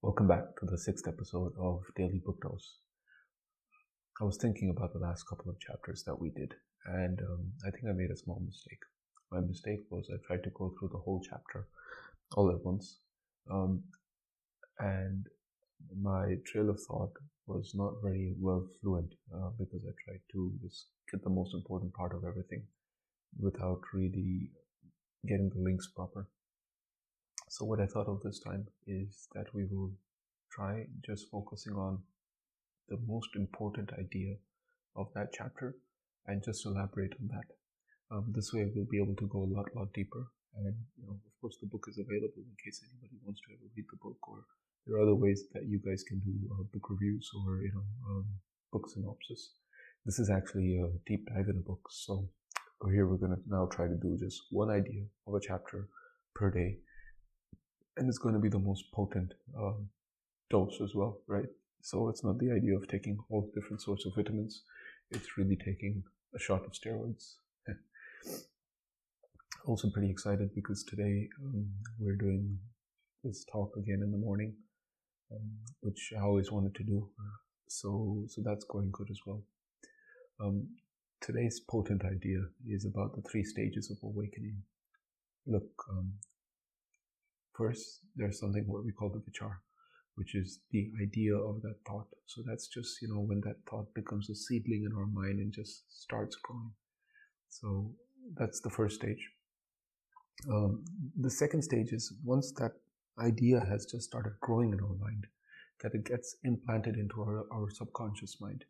Welcome back to the sixth episode of Daily Book Dose. I was thinking about the last couple of chapters that we did, and um, I think I made a small mistake. My mistake was I tried to go through the whole chapter all at once, um, and my trail of thought was not very well fluent uh, because I tried to just get the most important part of everything without really getting the links proper. So what I thought of this time is that we will try just focusing on the most important idea of that chapter and just elaborate on that. Um, this way we'll be able to go a lot, lot deeper. And, you know, of course the book is available in case anybody wants to ever read the book or there are other ways that you guys can do uh, book reviews or, you know, um, book synopsis. This is actually a deep dive in a book. So here we're going to now try to do just one idea of a chapter per day and it's going to be the most potent um, dose as well, right? So it's not the idea of taking all different sorts of vitamins. It's really taking a shot of steroids. also pretty excited because today um, we're doing this talk again in the morning, um, which I always wanted to do. So, so that's going good as well. Um, today's potent idea is about the three stages of awakening. Look, um, First, there's something what we call the vichar, which is the idea of that thought. So that's just, you know, when that thought becomes a seedling in our mind and just starts growing. So that's the first stage. Um, the second stage is once that idea has just started growing in our mind, that it gets implanted into our, our subconscious mind,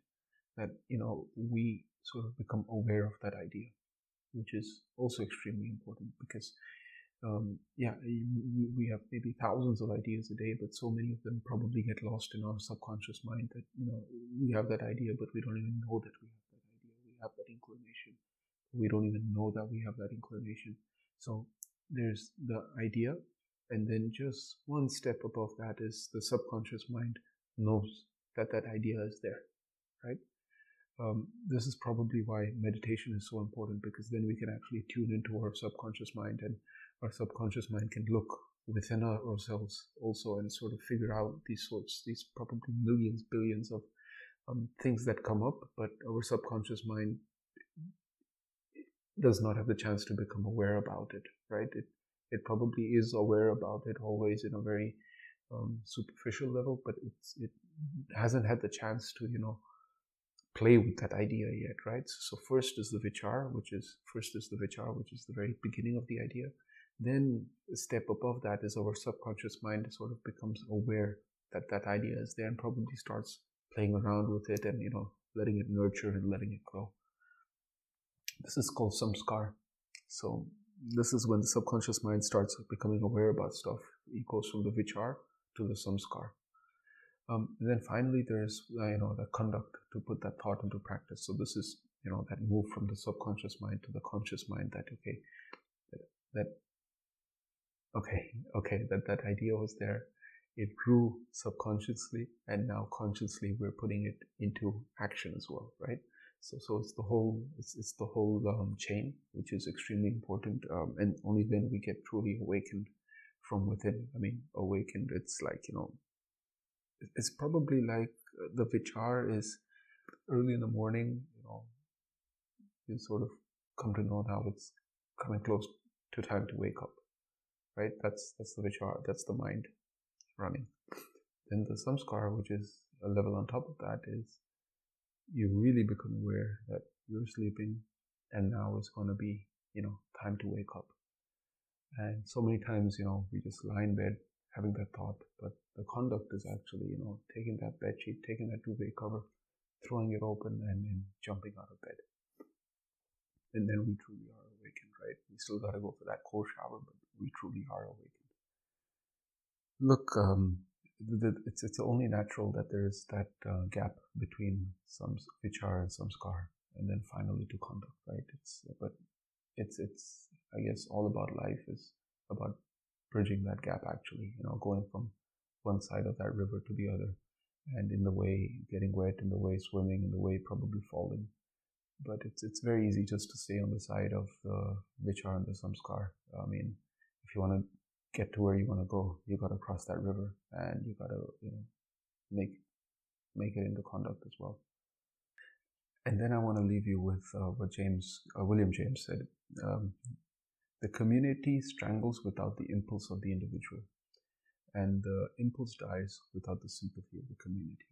that, you know, we sort of become aware of that idea, which is also extremely important because um, yeah, we have maybe thousands of ideas a day, but so many of them probably get lost in our subconscious mind that, you know, we have that idea, but we don't even know that we have that idea. We have that inclination. We don't even know that we have that inclination. So there's the idea, and then just one step above that is the subconscious mind knows that that idea is there, right? Um, this is probably why meditation is so important because then we can actually tune into our subconscious mind and our subconscious mind can look within ourselves also and sort of figure out these sorts, these probably millions, billions of um, things that come up, but our subconscious mind does not have the chance to become aware about it, right? It, it probably is aware about it always in a very um, superficial level, but it hasn't had the chance to, you know, play with that idea yet, right? So first is the vichar, which is, first is the vichar, which is the very beginning of the idea. Then a step above that is our subconscious mind sort of becomes aware that that idea is there and probably starts playing around with it and you know letting it nurture and letting it grow. This is called samskar. So this is when the subconscious mind starts becoming aware about stuff. It goes from the vichar to the samskar. Um, and then finally, there's uh, you know the conduct to put that thought into practice. So this is you know that move from the subconscious mind to the conscious mind. That okay, that, that okay, okay, that that idea was there. It grew subconsciously, and now consciously we're putting it into action as well, right? So, so it's the whole, it's, it's the whole um, chain, which is extremely important, um, and only then we get truly awakened from within. I mean, awakened. It's like you know, it's probably like uh, the vichar is early in the morning. You know, you sort of come to know now it's coming close to time to wake up right? That's that's the vichar, that's the mind running. Then the samskar, which is a level on top of that, is you really become aware that you're sleeping and now it's going to be, you know, time to wake up. And so many times, you know, we just lie in bed having that thought, but the conduct is actually, you know, taking that bed sheet, taking that duvet cover, throwing it open, and then jumping out of bed. And then we truly are right? We still got to go for that cold shower, but we truly are awakened. Look, um, it's it's only natural that there is that uh, gap between some vichar and samskar, and then finally to conduct, right? It's but it's it's I guess all about life is about bridging that gap. Actually, you know, going from one side of that river to the other, and in the way getting wet, in the way swimming, in the way probably falling. But it's it's very easy just to stay on the side of the vichar and the samskar. I mean, if you want to get to where you want to go, you got to cross that river, and you got to you know make make it into conduct as well. And then I want to leave you with uh, what James uh, William James said: um, the community strangles without the impulse of the individual, and the impulse dies without the sympathy of the community.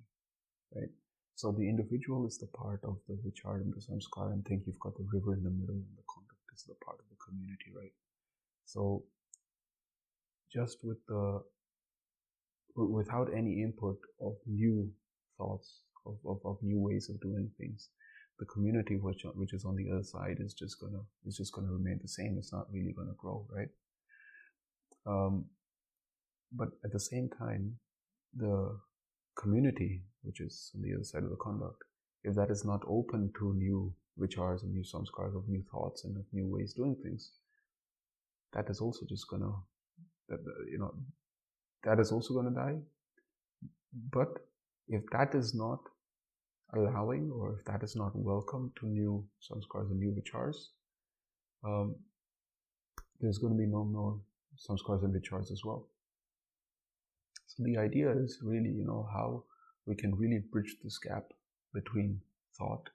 Right. So the individual is the part of the vichar and the samskar, and think you've got the river in the middle, and the conduct is the part of the community, right? So just with the without any input of new thoughts of, of, of new ways of doing things the community which which is on the other side is just gonna is just gonna remain the same it's not really gonna grow right um, but at the same time the community which is on the other side of the conduct if that is not open to new vichars and new samskars of new thoughts and of new ways doing things that is also just gonna that you know that is also to die. But if that is not allowing or if that is not welcome to new samskars and new vichars um, there's going to be no more samskars and vichars as well the idea is really you know how we can really bridge this gap between thought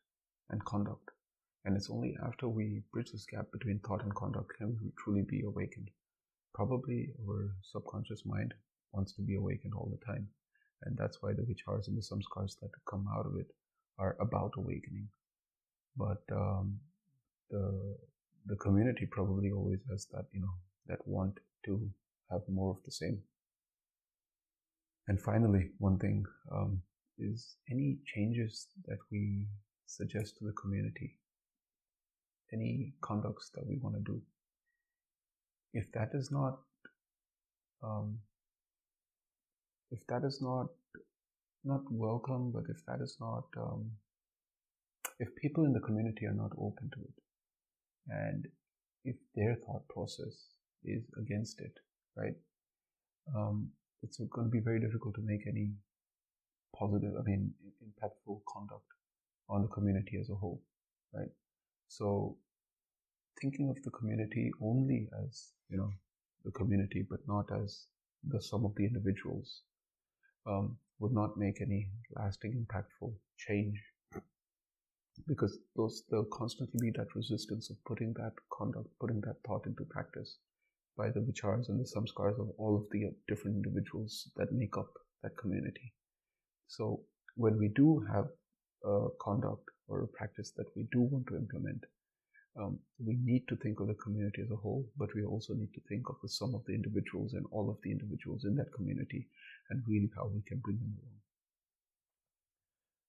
and conduct and it's only after we bridge this gap between thought and conduct can we truly be awakened probably our subconscious mind wants to be awakened all the time. And that's why the vichars and the samskars that come out of it are about awakening. But um, the the community probably always has that, you know, that want to have more of the same. And finally, one thing um, is any changes that we suggest to the community, any conducts that we want to do, if that is not um, if that is not not welcome, but if that is not um, if people in the community are not open to it, and if their thought process is against it, right? Um, it's going to be very difficult to make any positive, I mean, impactful conduct on the community as a whole, right? So thinking of the community only as you know the community, but not as the sum of the individuals, um, would not make any lasting, impactful change. Because those there'll constantly be that resistance of putting that conduct, putting that thought into practice by the vichars and the samskars of all of the different individuals that make up that community. So when we do have a conduct or a practice that we do want to implement, um, we need to think of the community as a whole, but we also need to think of the sum of the individuals and all of the individuals in that community and really how we can bring them along.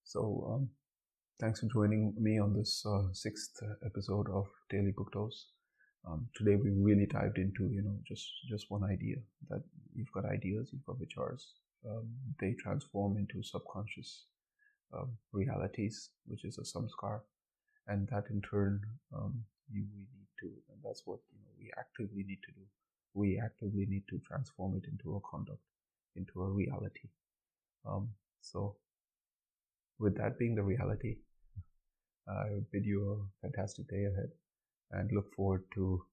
So, um, thanks for joining me on this uh, sixth episode of Daily Book Dose. Um, today we really dived into, you know, just just one idea that you've got ideas, you've got vichars. Um, they transform into subconscious um, realities, which is a samskar. And that in turn um, you, we need to and that's what you know we actively need to do. We actively need to transform it into a conduct into a reality. Um, so with that being the reality i bid you a fantastic day ahead and look forward to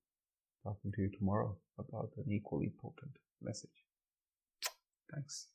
talking to you tomorrow about an equally potent message. Thanks